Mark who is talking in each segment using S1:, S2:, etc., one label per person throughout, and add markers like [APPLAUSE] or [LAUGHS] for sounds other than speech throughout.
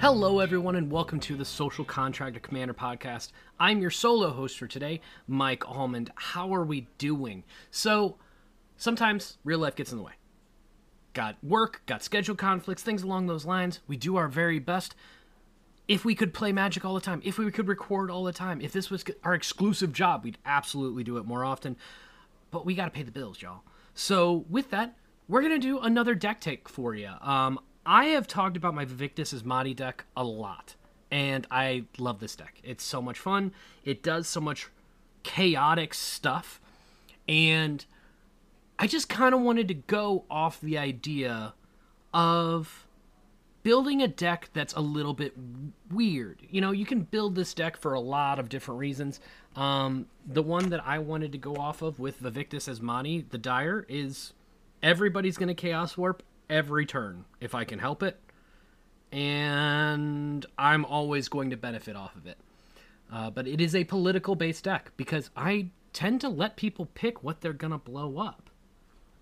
S1: Hello, everyone, and welcome to the Social Contractor Commander podcast. I'm your solo host for today, Mike Almond. How are we doing? So, sometimes real life gets in the way. Got work, got schedule conflicts, things along those lines. We do our very best. If we could play Magic all the time, if we could record all the time, if this was our exclusive job, we'd absolutely do it more often. But we got to pay the bills, y'all. So, with that, we're going to do another deck take for you. Um, I have talked about my Vaevictis Asmadi deck a lot, and I love this deck. It's so much fun. It does so much chaotic stuff, and I just kind of wanted to go off the idea of building a deck that's a little bit weird. You know, you can build this deck for a lot of different reasons. Um, the one that I wanted to go off of with Vaevictis Asmadi, the Dire, is everybody's going to Chaos Warp every turn if I can help it, and I'm always going to benefit off of it. Uh, but it is a political based deck because I tend to let people pick what they're going to blow up.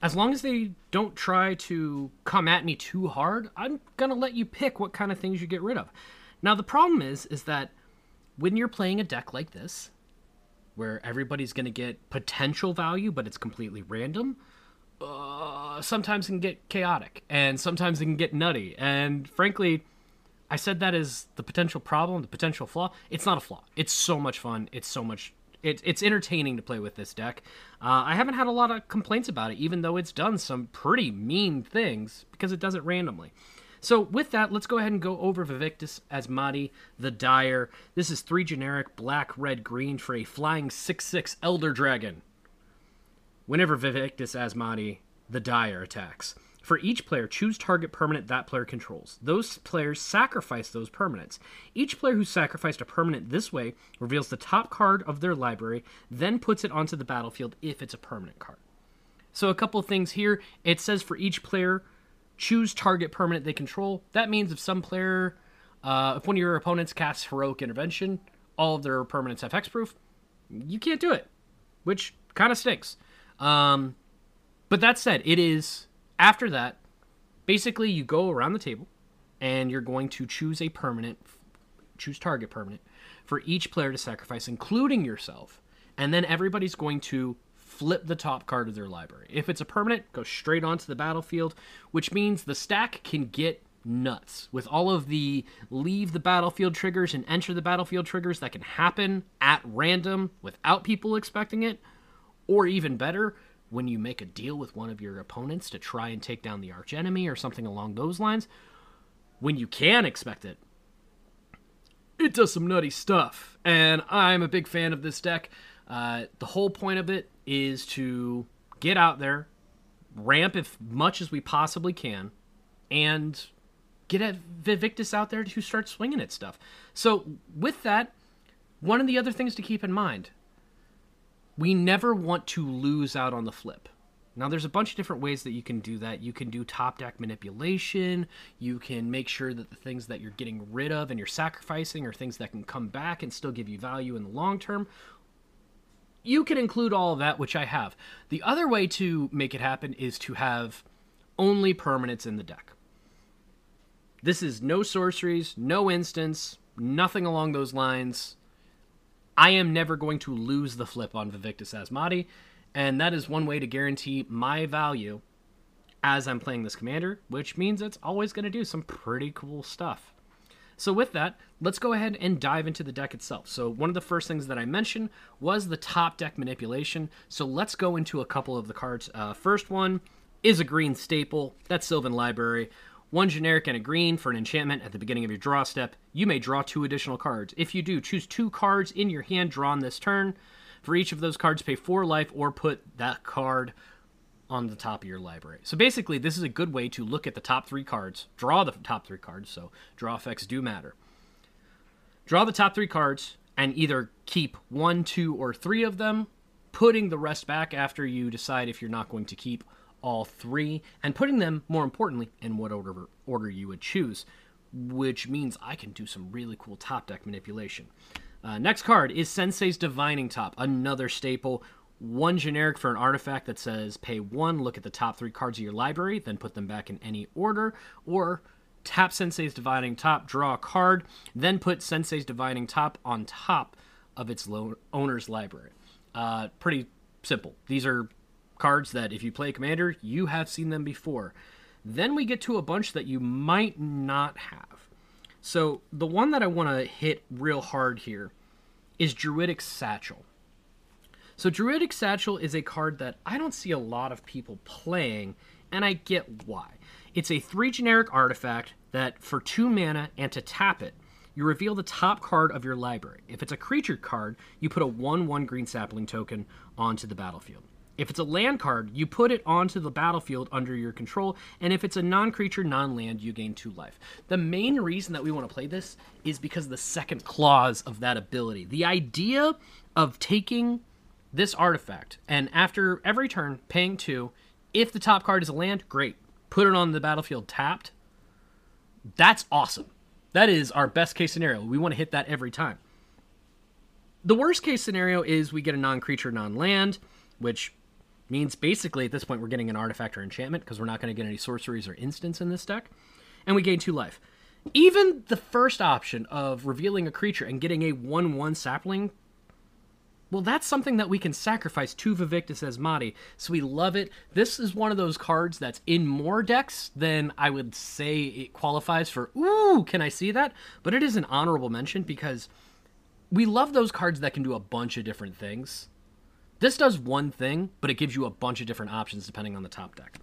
S1: As long as they don't try to come at me too hard, I'm going to let you pick what kind of things you get rid of. Now the problem is is that when you're playing a deck like this where everybody's going to get potential value but it's completely random, uh, sometimes it can get chaotic and sometimes it can get nutty. And frankly, I said that as the potential problem, the potential flaw. It's not a flaw. It's so much fun. It's so much. It, it's entertaining to play with this deck. Uh, I haven't had a lot of complaints about it, even though it's done some pretty mean things because it does it randomly. So with that, let's go ahead and go over Vaevictis Asmadi, the Dire. This is three generic black, red, green for a flying 6-6 Elder Dragon whenever Vaevictis Asmadi, the Dire, attacks. For each player, choose target permanent that player controls. Those players sacrifice those permanents. Each player who sacrificed a permanent this way reveals the top card of their library, then puts it onto the battlefield if it's a permanent card. So, a couple things here. It says for each player, choose target permanent they control. That means if some player, uh, if one of your opponents casts Heroic Intervention, all of their permanents have hexproof, you can't do it, which kind of stinks. Um, but that said, it is after that. Basically, you go around the table, and you're going to choose a permanent, choose target permanent for each player to sacrifice, including yourself, and then everybody's going to flip the top card of their library. If it's a permanent, go straight onto the battlefield, which means the stack can get nuts with all of the leave the battlefield triggers and enter the battlefield triggers that can happen at random without people expecting it or even better, when you make a deal with one of your opponents to try and take down the archenemy or something along those lines, when you can expect it, it does some nutty stuff. And I'm a big fan of this deck. Uh, the whole point of it is to get out there, ramp as much as we possibly can, and get a Vaevictis out there to start swinging at stuff. So, with that, one of the other things to keep in mind we never want to lose out on the flip. Now, there's a bunch of different ways that you can do that. You can do top deck manipulation. You can make sure that the things that you're getting rid of and you're sacrificing are things that can come back and still give you value in the long term. You can include all of that, which I have. The other way to make it happen is to have only permanents in the deck. This is no sorceries, no instants, nothing along those lines. I am never going to lose the flip on Vaevictis Asmadi, and that is one way to guarantee my value as I'm playing this commander, which means it's always going to do some pretty cool stuff. So with that, let's go ahead and dive into the deck itself. So one of the first things that I mentioned was the top deck manipulation. So let's go into a couple of the cards. Uh, first one is a green staple. That's Sylvan Library one generic and a green for an enchantment at the beginning of your draw step. You may draw two additional cards. If you do, choose two cards in your hand drawn this turn. For each of those cards, pay four life or put that card on the top of your library. So basically, this is a good way to look at the top three cards, draw the top three cards, so draw effects do matter. Draw the top three cards and either keep one, two, or three of them, putting the rest back after you decide if you're not going to keep all three and putting them, more importantly, in what order, order you would choose, which means I can do some really cool top deck manipulation. Uh, next card is Sensei's Divining Top, another staple. One generic for an artifact that says pay one, look at the top three cards of your library, then put them back in any order, or tap Sensei's Divining Top, draw a card, then put Sensei's Divining Top on top of its owner's library. Uh, pretty simple. These are cards that if you play Commander, you have seen them before. Then we get to a bunch that you might not have. So the one that I want to hit real hard here is Druidic Satchel. So Druidic Satchel is a card that I don't see a lot of people playing, and I get why. It's a three generic artifact that for two mana and to tap it, you reveal the top card of your library. If it's a creature card, you put a 1 1 green sapling token onto the battlefield. If it's a land card, you put it onto the battlefield under your control, and if it's a non creature, non land, you gain two life. The main reason that we want to play this is because of the second clause of that ability. The idea of taking this artifact and after every turn paying two, if the top card is a land, great. Put it on the battlefield tapped. That's awesome. That is our best case scenario. We want to hit that every time. The worst case scenario is we get a non creature, non land, which means basically at this point we're getting an artifact or enchantment because we're not going to get any sorceries or instants in this deck. And we gain two life. Even the first option of revealing a creature and getting a 1 1 sapling well, that's something that we can sacrifice to Vaevictis Asmadi, so we love it. This is one of those cards that's in more decks than I would say it qualifies for, ooh, can I see that? But it is an honorable mention because we love those cards that can do a bunch of different things. This does one thing, but it gives you a bunch of different options depending on the top deck.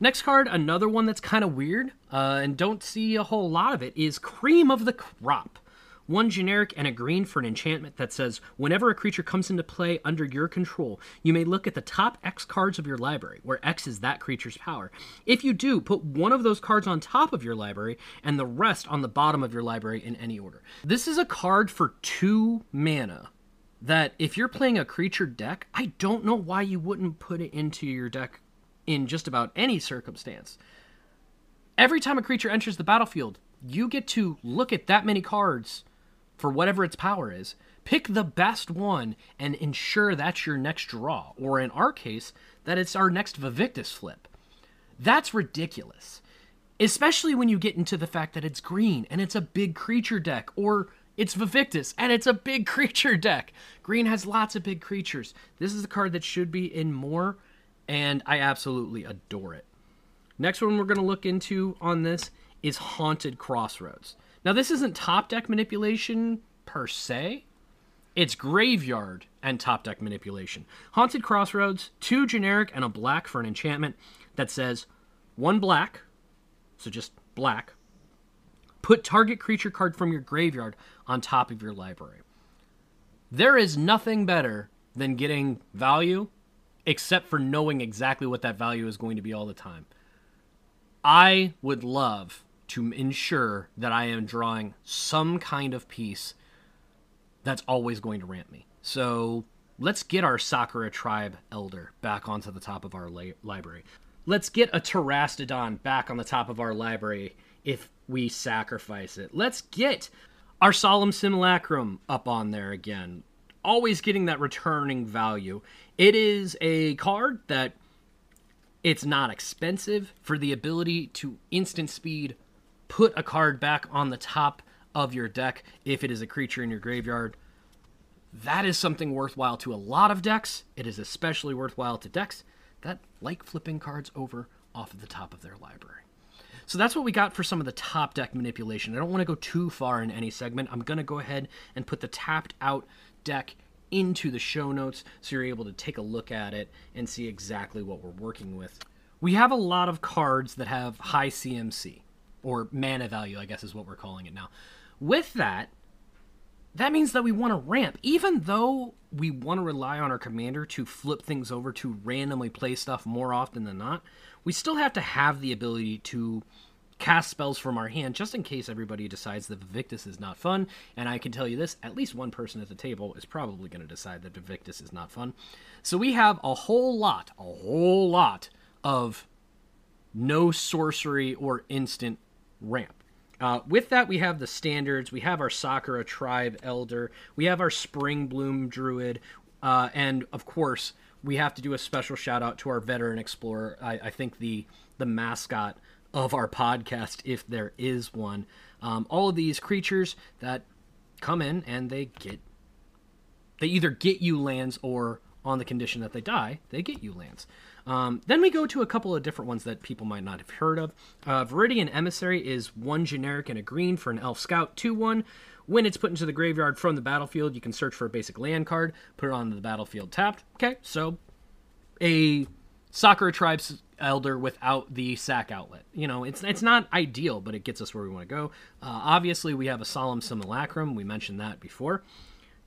S1: Next card, another one that's kind of weird, uh, and don't see a whole lot of it, is Cream of the Crop one generic and a green for an enchantment that says whenever a creature comes into play under your control, you may look at the top X cards of your library, where X is that creature's power. If you do, put one of those cards on top of your library and the rest on the bottom of your library in any order. This is a card for two mana that if you're playing a creature deck, I don't know why you wouldn't put it into your deck in just about any circumstance. Every time a creature enters the battlefield, you get to look at that many cards for whatever its power is. Pick the best one and ensure that's your next draw, or in our case, that it's our next Vaevictis flip. That's ridiculous. Especially when you get into the fact that it's green and it's a big creature deck, or it's Vaevictis and it's a big [LAUGHS] creature deck. Green has lots of big creatures. This is a card that should be in more, and I absolutely adore it. Next one we're going to look into on this is Haunted Crossroads. Now, this isn't top deck manipulation per se, it's graveyard and top deck manipulation. Haunted Crossroads, two generic and a black for an enchantment that says one black, so just black. Put target creature card from your graveyard on top of your library. There is nothing better than getting value except for knowing exactly what that value is going to be all the time. I would love to ensure that I am drawing some kind of piece that's always going to ramp me. So let's get our Sakura tribe elder back onto the top of our la- library. Let's get a Terastodon back on the top of our library if we sacrifice it. Let's get our Solemn Simulacrum up on there again. Always getting that returning value. It is a card that it's not expensive for the ability to instant speed put a card back on the top of your deck if it is a creature in your graveyard. That is something worthwhile to a lot of decks. It is especially worthwhile to decks that like flipping cards over off of the top of their library. So that's what we got for some of the top deck manipulation. I don't want to go too far in any segment. I'm going to go ahead and put the tapped out deck into the show notes so you're able to take a look at it and see exactly what we're working with. We have a lot of cards that have high CMC or mana value, I guess is what we're calling it now. With that, that means that we want to ramp. Even though we want to rely on our commander to flip things over to randomly play stuff more often than not, we still have to have the ability to cast spells from our hand just in case everybody decides that Vaevictis is not fun. And I can tell you this at least one person at the table is probably going to decide that Vaevictis is not fun. So we have a whole lot, a whole lot of no sorcery or instant ramp. Uh, with that, we have the standards. We have our Sakura Tribe Elder. We have our Springbloom Druid. Uh, and of course, we have to do a special shout out to our veteran explorer. I, I think the the mascot of our podcast, if there is one. Um, all of these creatures that come in and they get, they either get you lands or on the condition that they die, they get you lands. Um, then we go to a couple of different ones that people might not have heard of. Uh, Viridian Emissary is one generic and a green for an Elf Scout 2 1. When it's put into the graveyard from the battlefield, you can search for a basic land card, put it onto the battlefield tapped. Okay, so a Sakura Tribe's Elder without the sack outlet. You know, it's it's not ideal, but it gets us where we want to go. Uh, obviously, we have a Solemn Simulacrum. We mentioned that before.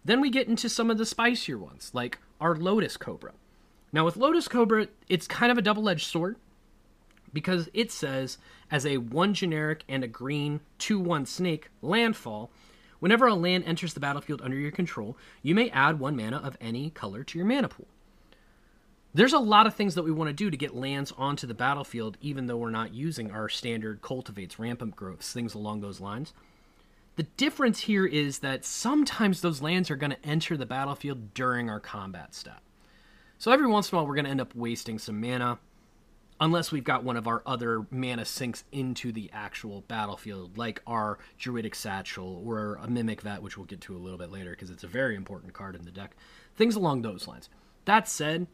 S1: Then we get into some of the spicier ones, like our Lotus Cobra. Now, with Lotus Cobra, it's kind of a double edged sword because it says as a one generic and a green 2 1 snake landfall, whenever a land enters the battlefield under your control, you may add one mana of any color to your mana pool. There's a lot of things that we want to do to get lands onto the battlefield, even though we're not using our standard cultivates, rampant growths, things along those lines. The difference here is that sometimes those lands are going to enter the battlefield during our combat step. So every once in a while, we're going to end up wasting some mana, unless we've got one of our other mana sinks into the actual battlefield, like our Druidic Satchel or a Mimic Vat, which we'll get to a little bit later because it's a very important card in the deck. Things along those lines. That said,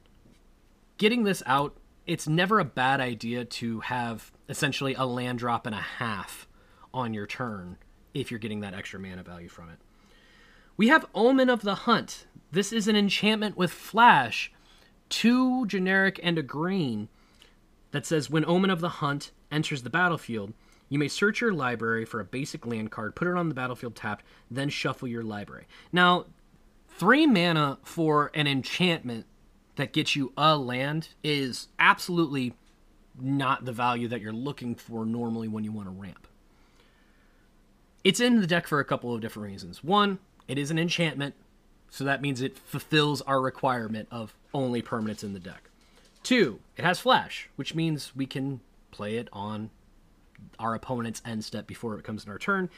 S1: getting this out, it's never a bad idea to have essentially a land drop and a half on your turn if you're getting that extra mana value from it. We have Omen of the Hunt. This is an enchantment with Flash two generic and a green that says when Omen of the Hunt enters the battlefield, you may search your library for a basic land card, put it on the battlefield tapped, then shuffle your library. Now, three mana for an enchantment that gets you a land is absolutely not the value that you're looking for normally when you want to ramp. It's in the deck for a couple of different reasons. One, it is an enchantment, so that means it fulfills our requirement of only permanents in the deck. Two, it has flash, which means we can play it on our opponent's end step before it comes in our turn.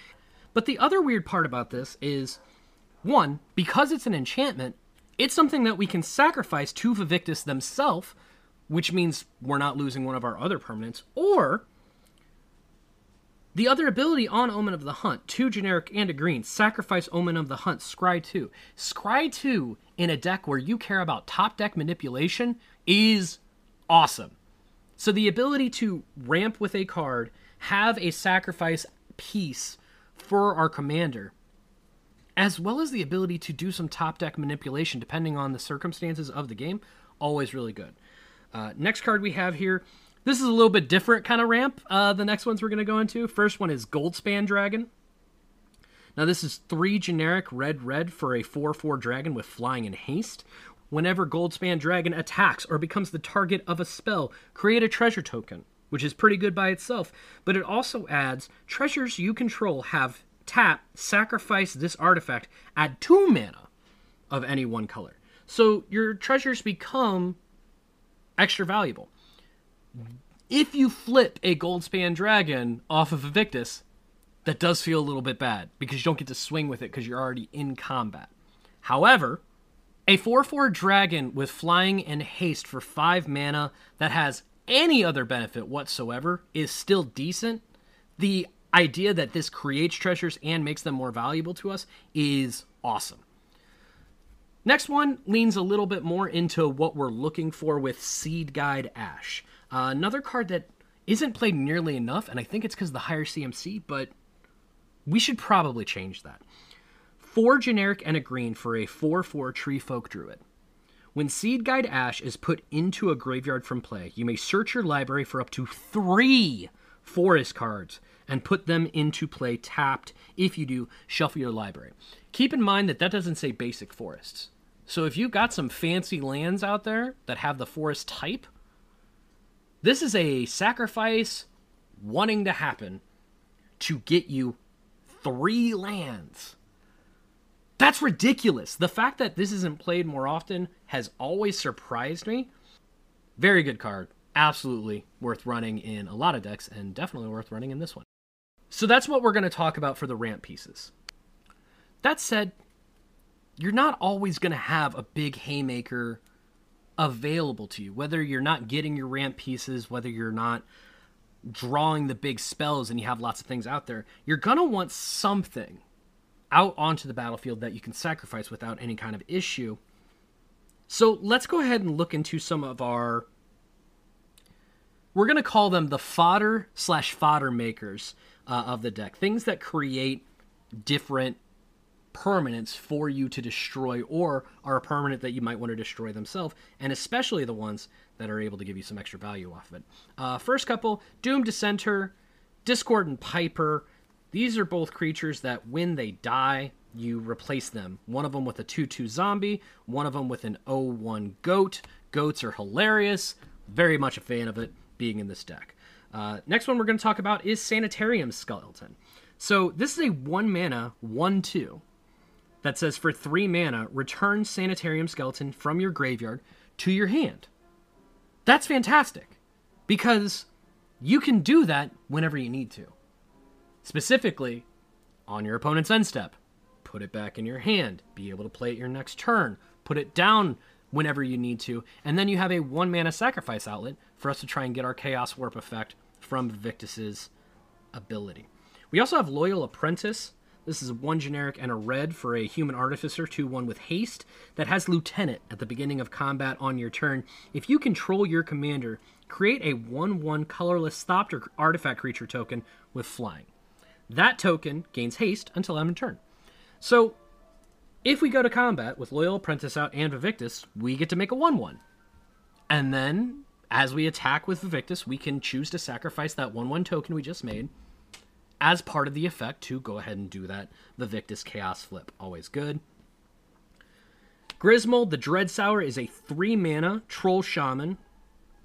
S1: But the other weird part about this is one, because it's an enchantment, it's something that we can sacrifice to Vaevictis themselves, which means we're not losing one of our other permanents, or the other ability on Omen of the Hunt, two generic and a green, sacrifice Omen of the Hunt, Scry 2. Scry 2 in a deck where you care about top deck manipulation is awesome. So the ability to ramp with a card, have a sacrifice piece for our commander, as well as the ability to do some top deck manipulation depending on the circumstances of the game, always really good. Uh, next card we have here this is a little bit different kind of ramp. Uh, the next ones we're going to go into. First one is Goldspan Dragon. Now, this is three generic red red for a 4 4 dragon with flying and haste. Whenever Goldspan Dragon attacks or becomes the target of a spell, create a treasure token, which is pretty good by itself. But it also adds treasures you control have tap, sacrifice this artifact, add two mana of any one color. So your treasures become extra valuable if you flip a Goldspan Dragon off of Vaevictis, that does feel a little bit bad because you don't get to swing with it because you're already in combat. However, a 4 4 dragon with flying and haste for 5 mana that has any other benefit whatsoever is still decent. The idea that this creates treasures and makes them more valuable to us is awesome. Next one leans a little bit more into what we're looking for with Seedguide Ash. Uh, another card that isn't played nearly enough, and I think it's because of the higher CMC, but we should probably change that. Four generic and a green for a 4 4 Tree Folk Druid. When Seedguide Ash is put into a graveyard from play, you may search your library for up to three forest cards and put them into play tapped. If you do, shuffle your library. Keep in mind that that doesn't say basic forests. So if you've got some fancy lands out there that have the forest type, this is a sacrifice wanting to happen to get you three lands. That's ridiculous. The fact that this isn't played more often has always surprised me. Very good card. Absolutely worth running in a lot of decks, and definitely worth running in this one. So that's what we're going to talk about for the ramp pieces. That said, you're not always going to have a big haymaker available to you, whether you're not getting your ramp pieces, whether you're not drawing the big spells and you have lots of things out there, you're going to want something out onto the battlefield that you can sacrifice without any kind of issue. So let's go ahead and look into some of our. We're going to call them the fodder slash fodder makers uh, of the deck. Things that create different permanents for you to destroy or are a permanent that you might want to destroy themselves, and especially the ones that are able to give you some extra value off of it. Uh, first couple Doomed Dissenter, Discord, and Piper. These are both creatures that when they die, you replace them. One of them with a 2 2 zombie, one of them with an 0 1 goat. Goats are hilarious. Very much a fan of it being in this deck. Uh, next one we're going to talk about is Sanitarium Skeleton. So this is a 1 mana 1 2 that says for 3 mana, return Sanitarium Skeleton from your graveyard to your hand. That's fantastic because you can do that whenever you need to. Specifically, on your opponent's end step, put it back in your hand, be able to play it your next turn, put it down whenever you need to, and then you have a one mana sacrifice outlet for us to try and get our Chaos Warp effect from Victus's ability. We also have Loyal Apprentice. This is one generic and a red for a human artificer 2 1 with haste that has lieutenant at the beginning of combat on your turn. If you control your commander, create a 1 1 colorless Thopter artifact creature token with flying. That token gains haste until end of turn. So, if we go to combat with Loyal Apprentice out and Vaevictis, we get to make a 1 1. And then, as we attack with Vaevictis, we can choose to sacrifice that 1 1 token we just made as part of the effect to go ahead and do that The Victus Chaos Flip. Always good. Grismold, the Dreadsower, is a 3 mana Troll Shaman,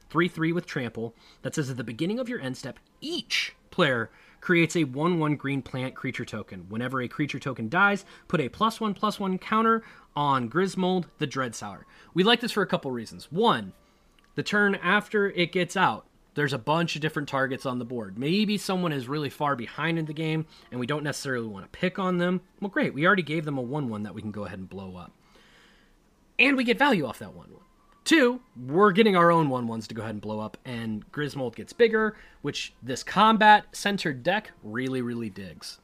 S1: 3 3 with Trample, that says at the beginning of your end step, each player creates a 1 1 green plant creature token. Whenever a creature token dies, put a plus 1 plus 1 counter on Grismold, the Dreadsower. We like this for a couple reasons. One, the turn after it gets out, there's a bunch of different targets on the board. Maybe someone is really far behind in the game and we don't necessarily want to pick on them. Well, great. We already gave them a 1 1 that we can go ahead and blow up. And we get value off that 1 1. Two, we're getting our own 1 1s to go ahead and blow up, and Grismold gets bigger, which this combat centered deck really, really digs.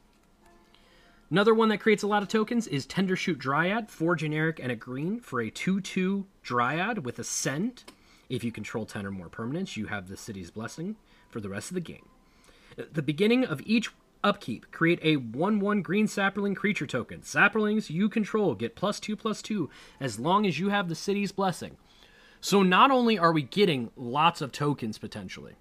S1: Another one that creates a lot of tokens is Tendershoot Dryad, 4 generic and a green for a 2 2 Dryad with Ascend. If you control 10 or more permanents, you have the city's blessing for the rest of the game. At the beginning of each upkeep, create a 1 1 green sapling creature token. Saplings you control get plus 2 plus 2 as long as you have the city's blessing. So not only are we getting lots of tokens potentially,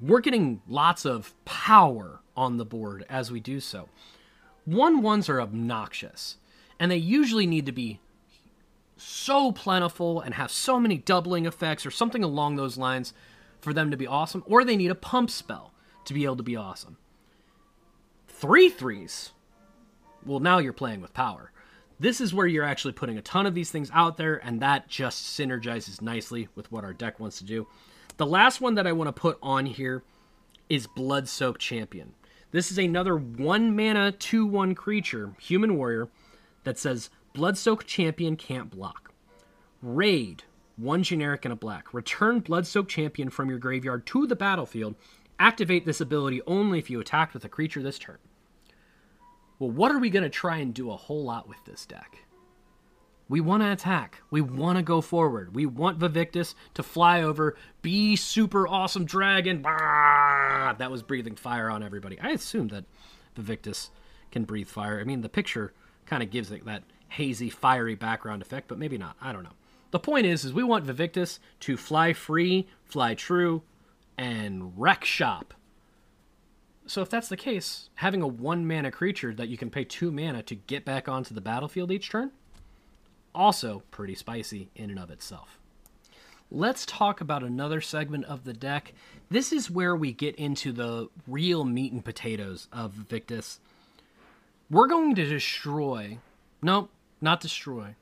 S1: we're getting lots of power on the board as we do so. One ones are obnoxious, and they usually need to be so plentiful and have so many doubling effects or something along those lines for them to be awesome, or they need a pump spell to be able to be awesome. Three threes. Well, now you're playing with power. This is where you're actually putting a ton of these things out there, and that just synergizes nicely with what our deck wants to do. The last one that I want to put on here is Bloodsoaked Champion. This is another one mana, 2 1 creature, human warrior, that says Bloodsoaked Champion can't block. Raid, one generic and a black. Return Bloodsoaked Champion from your graveyard to the battlefield. Activate this ability only if you attacked with a creature this turn. Well, what are we going to try and do a whole lot with this deck? We want to attack. We want to go forward. We want Vaevictis to fly over, be super awesome dragon. Bah! That was breathing fire on everybody. I assume that Vaevictis can breathe fire. I mean, the picture kind of gives it that hazy, fiery background effect, but maybe not. I don't know. The point is, is we want Vaevictis to fly free, fly true, and wreck shop. So if that's the case, having a one mana creature that you can pay two mana to get back onto the battlefield each turn, also pretty spicy in and of itself. Let's talk about another segment of the deck. This is where we get into the real meat and potatoes of Victus. We're going to destroy, nope, not destroy.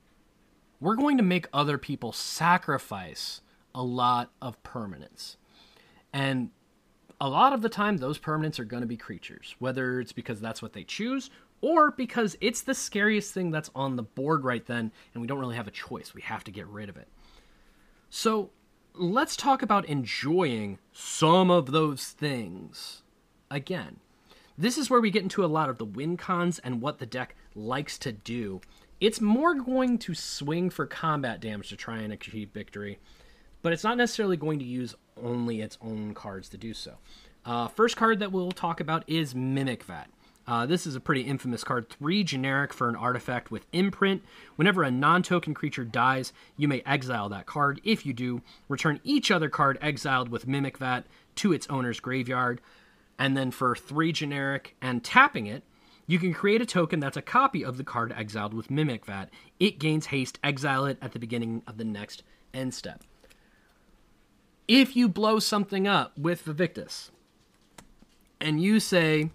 S1: We're going to make other people sacrifice a lot of permanents. And a lot of the time, those permanents are going to be creatures, whether it's because that's what they choose or because it's the scariest thing that's on the board right then, and we don't really have a choice. We have to get rid of it. So, let's talk about enjoying some of those things. Again, this is where we get into a lot of the win cons and what the deck likes to do. It's more going to swing for combat damage to try and achieve victory, but it's not necessarily going to use only its own cards to do so. Uh, first card that we'll talk about is Mimic Vat. Uh, this is a pretty infamous card. Three generic for an artifact with imprint. Whenever a non token creature dies, you may exile that card. If you do, return each other card exiled with Mimic Vat to its owner's graveyard. And then for three generic and tapping it, you can create a token that's a copy of the card exiled with Mimic Vat. It gains haste, exile it at the beginning of the next end step. If you blow something up with Vaevictis, and you say,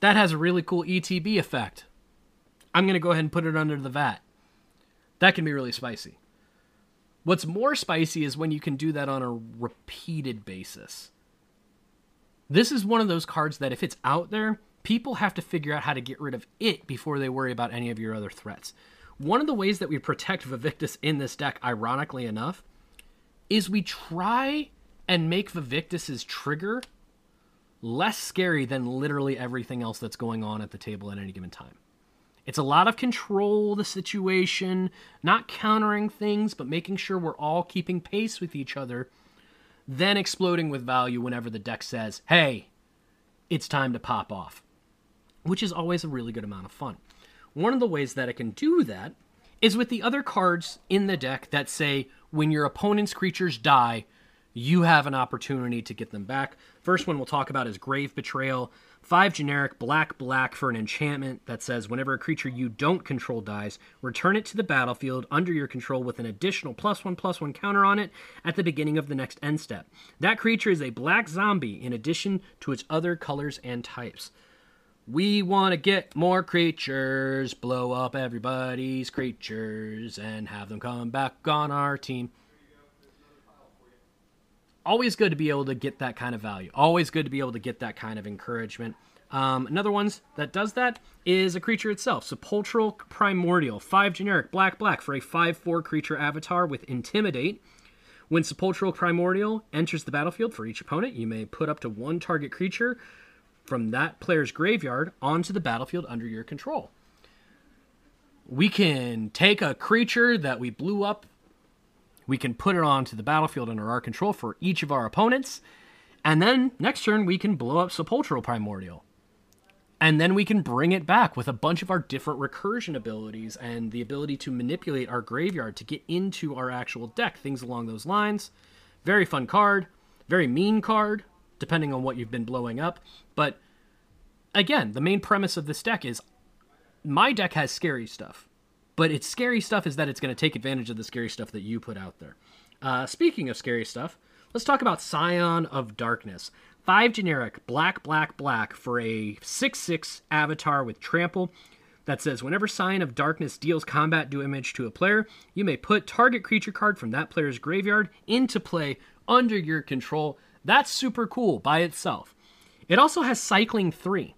S1: that has a really cool ETB effect. I'm going to go ahead and put it under the vat. That can be really spicy. What's more spicy is when you can do that on a repeated basis. This is one of those cards that if it's out there, people have to figure out how to get rid of it before they worry about any of your other threats. One of the ways that we protect Vaevictis in this deck, ironically enough, is we try and make Vaevictis's trigger less scary than literally everything else that's going on at the table at any given time. It's a lot of control the situation, not countering things, but making sure we're all keeping pace with each other, then exploding with value whenever the deck says, hey, it's time to pop off, which is always a really good amount of fun. One of the ways that it can do that is with the other cards in the deck that say, when your opponent's creatures die, you have an opportunity to get them back. First one we'll talk about is Grave Betrayal. Five generic black black for an enchantment that says whenever a creature you don't control dies, return it to the battlefield under your control with an additional plus one plus one counter on it at the beginning of the next end step. That creature is a black zombie in addition to its other colors and types. We want to get more creatures, blow up everybody's creatures, and have them come back on our team always good to be able to get that kind of value. Always good to be able to get that kind of encouragement. Um, another one that does that is a creature itself. Sepulchral Primordial, 5 generic, black, black, for a 5 4 creature avatar with Intimidate. When Sepulchral Primordial enters the battlefield for each opponent, you may put up to one target creature from that player's graveyard onto the battlefield under your control. We can take a creature that we blew up we can put it onto the battlefield under our control for each of our opponents. And then next turn, we can blow up Sepulchral Primordial. And then we can bring it back with a bunch of our different recursion abilities and the ability to manipulate our graveyard to get into our actual deck, things along those lines. Very fun card, very mean card, depending on what you've been blowing up. But again, the main premise of this deck is my deck has scary stuff. But its scary stuff is that it's going to take advantage of the scary stuff that you put out there. Uh, speaking of scary stuff, let's talk about Scion of Darkness. Five generic, black, black, black for a 6 6 avatar with trample that says whenever Scion of Darkness deals combat damage to a player, you may put target creature card from that player's graveyard into play under your control. That's super cool by itself. It also has Cycling 3.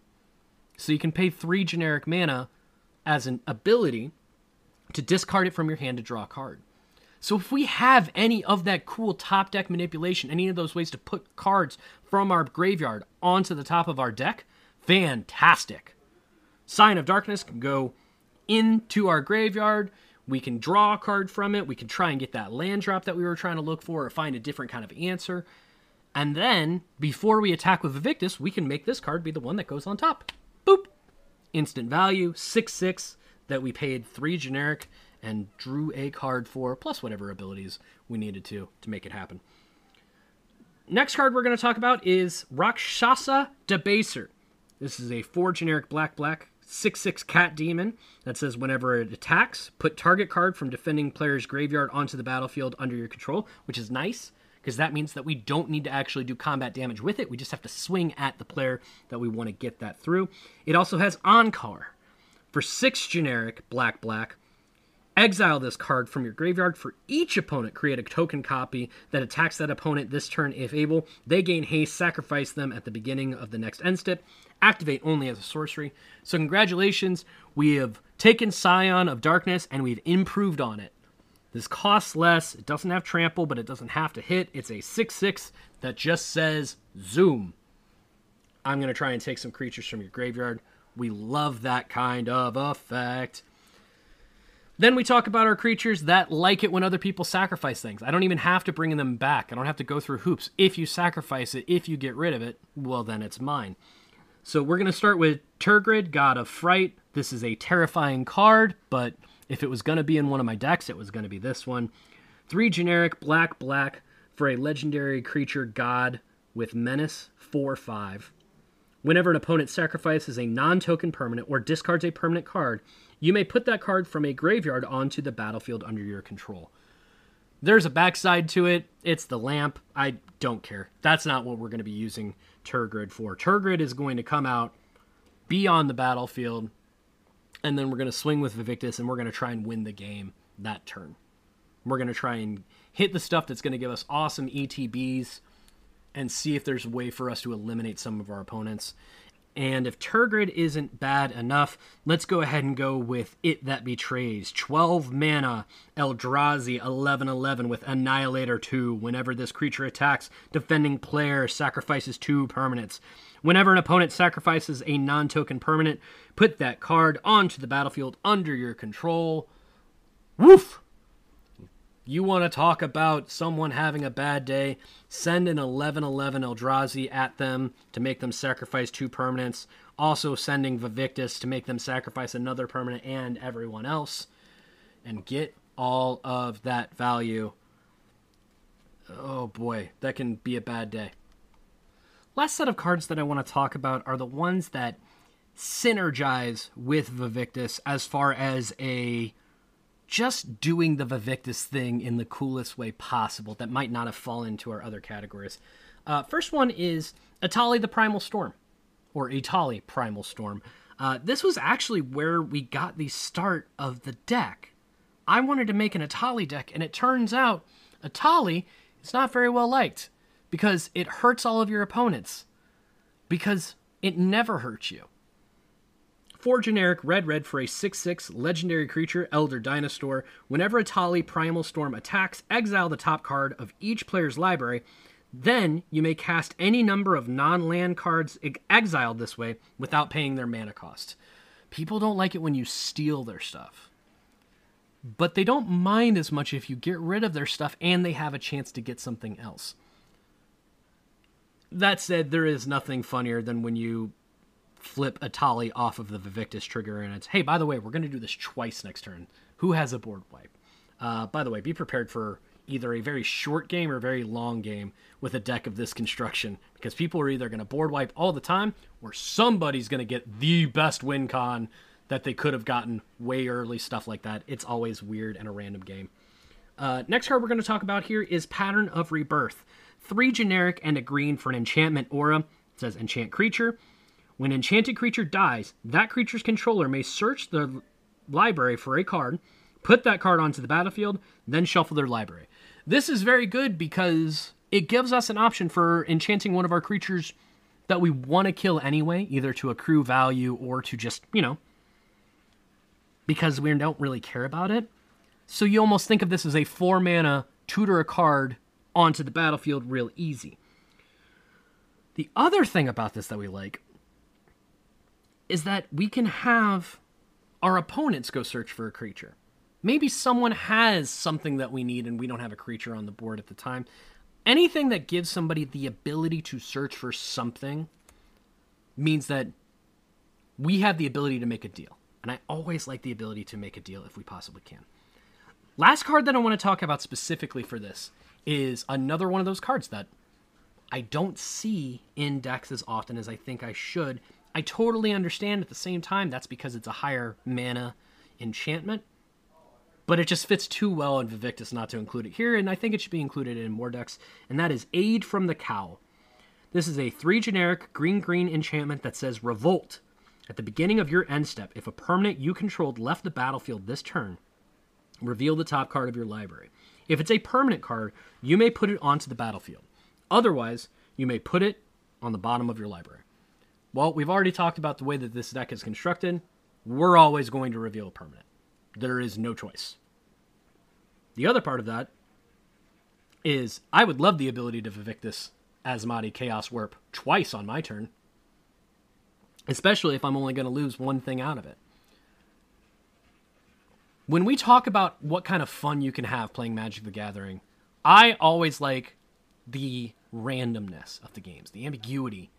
S1: So you can pay 3 generic mana as an ability to discard it from your hand to draw a card. So if we have any of that cool top deck manipulation, any of those ways to put cards from our graveyard onto the top of our deck, fantastic. Scion of Darkness can go into our graveyard. We can draw a card from it. We can try and get that land drop that we were trying to look for or find a different kind of answer. And then, before we attack with Vaevictis, we can make this card be the one that goes on top. Boop! Instant value, 6 6 that we paid three generic and drew a card for, plus whatever abilities we needed to to make it happen. Next card we're going to talk about is Rakshasa Debaser. This is a four generic black black 6 6 cat demon that says whenever it attacks, put target card from defending player's graveyard onto the battlefield under your control, which is nice because that means that we don't need to actually do combat damage with it. We just have to swing at the player that we want to get that through. It also has Encore, for six generic black black, exile this card from your graveyard. For each opponent, create a token copy that attacks that opponent this turn if able. They gain haste, sacrifice them at the beginning of the next end step. Activate only as a sorcery. So, congratulations, we have taken Scion of Darkness and we've improved on it. This costs less. It doesn't have trample, but it doesn't have to hit. It's a 6 6 that just says zoom. I'm going to try and take some creatures from your graveyard. We love that kind of effect. Then we talk about our creatures that like it when other people sacrifice things. I don't even have to bring them back. I don't have to go through hoops. If you sacrifice it, if you get rid of it, well, then it's mine. So we're going to start with Tergrid, God of Fright. This is a terrifying card, but if it was going to be in one of my decks, it was going to be this one. Three generic black black for a legendary creature god with menace 4 5. Whenever an opponent sacrifices a non token permanent or discards a permanent card, you may put that card from a graveyard onto the battlefield under your control. There's a backside to it. It's the lamp. I don't care. That's not what we're going to be using Tergrid for. Tergrid is going to come out, be on the battlefield, and then we're going to swing with Vaevictis and we're going to try and win the game that turn. We're going to try and hit the stuff that's going to give us awesome ETBs and see if there's a way for us to eliminate some of our opponents. And if Tergrid isn't bad enough, let's go ahead and go with It That Betrays. 12 mana, Eldrazi 1111 with Annihilator 2. Whenever this creature attacks, defending player sacrifices two permanents. Whenever an opponent sacrifices a non token permanent, put that card onto the battlefield under your control. Woof! You want to talk about someone having a bad day? Send an 1111 Eldrazi at them to make them sacrifice two permanents. Also, sending Vaevictis to make them sacrifice another permanent and everyone else. And get all of that value. Oh boy, that can be a bad day. Last set of cards that I want to talk about are the ones that synergize with Vaevictis as far as a just doing the Vaevictis thing in the coolest way possible that might not have fallen into our other categories. Uh, first one is Etali the Primal Storm, or Etali Primal Storm. Uh, this was actually where we got the start of the deck. I wanted to make an Etali deck, and it turns out Etali is not very well liked because it hurts all of your opponents. Because it never hurts you. Four generic red red for a 6 6 legendary creature, Elder Dinosaur. Whenever Etali Primal Storm attacks, exile the top card of each player's library. Then you may cast any number of non land cards exiled this way without paying their mana cost. People don't like it when you steal their stuff. But they don't mind as much if you get rid of their stuff and they have a chance to get something else. That said, there is nothing funnier than when you flip Etali off of the Vaevictis trigger, and it's hey, by the way, we're going to do this twice next turn. Who has a board wipe? Uh, by the way, be prepared for either a very short game or a very long game with a deck of this construction because people are either going to board wipe all the time or somebody's going to get the best win con that they could have gotten way early, stuff like that. It's always weird and a random game. Uh, next card we're going to talk about here is Pattern of Rebirth. Three generic and a green for an enchantment aura. It says enchant creature. When enchanted creature dies, that creature's controller may search the library for a card, put that card onto the battlefield, then shuffle their library. This is very good because it gives us an option for enchanting one of our creatures that we want to kill anyway, either to accrue value or to just, you know, because we don't really care about it. So you almost think of this as a four mana tutor a card onto the battlefield real easy. The other thing about this that we like is that we can have our opponents go search for a creature. Maybe someone has something that we need and we don't have a creature on the board at the time. Anything that gives somebody the ability to search for something means that we have the ability to make a deal. And I always like the ability to make a deal if we possibly can. Last card that I want to talk about specifically for this is another one of those cards that I don't see in decks as often as I think I should, I totally understand at the same time that's because it's a higher mana enchantment. But it just fits too well in Vaevictis not to include it here, and I think it should be included in more decks, and that is Aid from the Cowl. This is a three generic green green enchantment that says Revolt. At the beginning of your end step, if a permanent you controlled left the battlefield this turn, reveal the top card of your library. If it's a permanent card, you may put it onto the battlefield. Otherwise, you may put it on the bottom of your library. Well, we've already talked about the way that this deck is constructed. We're always going to reveal a permanent. There is no choice. The other part of that is I would love the ability to Vaevictis Asmadi Chaos Warp twice on my turn. Especially if I'm only going to lose one thing out of it. When we talk about what kind of fun you can have playing Magic the Gathering, I always like the randomness of the games, the ambiguity,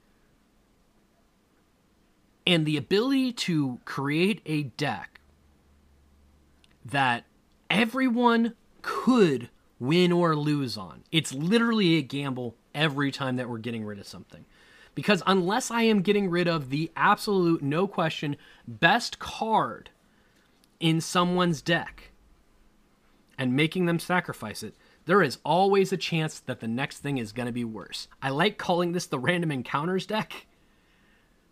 S1: and the ability to create a deck that everyone could win or lose on. It's literally a gamble every time that we're getting rid of something. Because unless I am getting rid of the absolute, no question, best card in someone's deck and making them sacrifice it, there is always a chance that the next thing is going to be worse. I like calling this the random encounters deck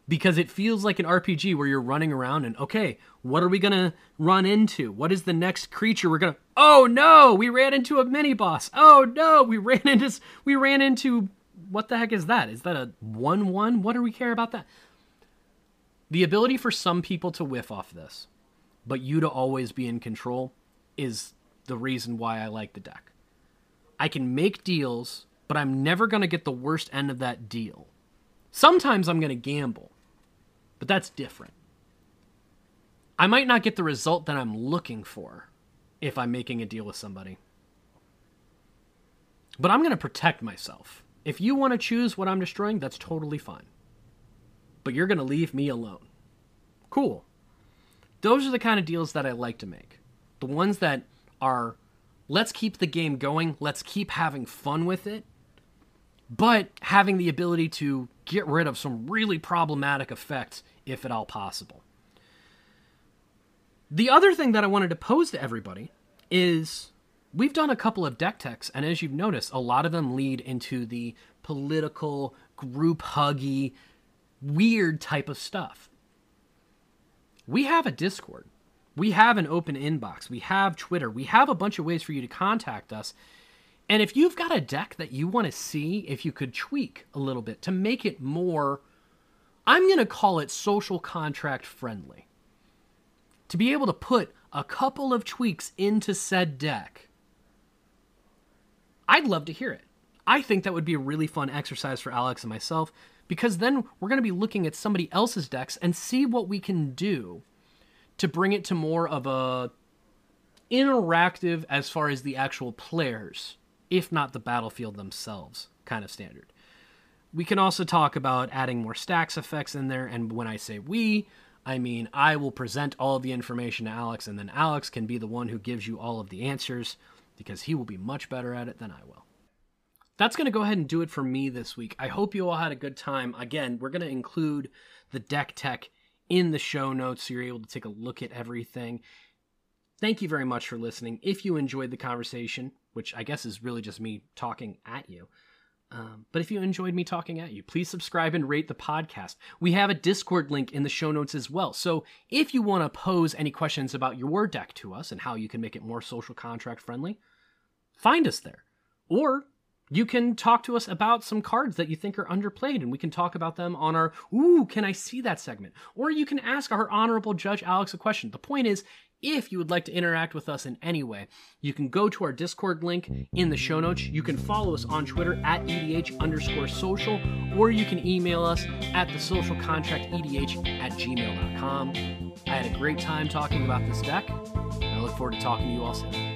S1: because it feels like an RPG where you're running around and okay, what are we going to run into? What is the next creature we're going to Oh no, we ran into a mini boss. Oh no, we ran into we ran into what the heck is that? Is that a 1-1? What do we care about that? The ability for some people to whiff off this, but you to always be in control is the reason why I like the deck. I can make deals, but I'm never going to get the worst end of that deal. Sometimes I'm going to gamble, but that's different. I might not get the result that I'm looking for if I'm making a deal with somebody. But I'm going to protect myself. If you want to choose what I'm destroying, that's totally fine. But you're going to leave me alone. Cool. Those are the kind of deals that I like to make. The ones that are let's keep the game going, let's keep having fun with it, but having the ability to get rid of some really problematic effects if at all possible. The other thing that I wanted to pose to everybody is we've done a couple of deck techs, and as you've noticed, a lot of them lead into the political, group huggy, weird type of stuff. We have a Discord. We have an open inbox. We have Twitter. We have a bunch of ways for you to contact us. And if you've got a deck that you want to see if you could tweak a little bit to make it more, I'm going to call it social contract friendly to be able to put a couple of tweaks into said deck, I'd love to hear it. I think that would be a really fun exercise for Alex and myself because then we're going to be looking at somebody else's decks and see what we can do to bring it to more of a interactive as far as the actual players, if not the battlefield themselves, kind of standard. We can also talk about adding more stax effects in there, and when I say we, I mean, I will present all of the information to Alex, and then Alex can be the one who gives you all of the answers because he will be much better at it than I will. That's going to go ahead and do it for me this week. I hope you all had a good time. Again, we're going to include the deck tech in the show notes so you're able to take a look at everything. Thank you very much for listening. If you enjoyed the conversation, which I guess is really just me talking at you, um, but if you enjoyed me talking at you, please subscribe and rate the podcast. We have a Discord link in the show notes as well. So if you want to pose any questions about your deck to us and how you can make it more social contract friendly, find us there. Or you can talk to us about some cards that you think are underplayed and we can talk about them on our ooh can i see that segment or you can ask our honorable judge alex a question the point is if you would like to interact with us in any way, you can go to our Discord link in the show notes. You can follow us on Twitter at EDH underscore social, or you can email us at the social contract EDH at gmail.com. I had a great time talking about this deck, and I look forward to talking to you all soon.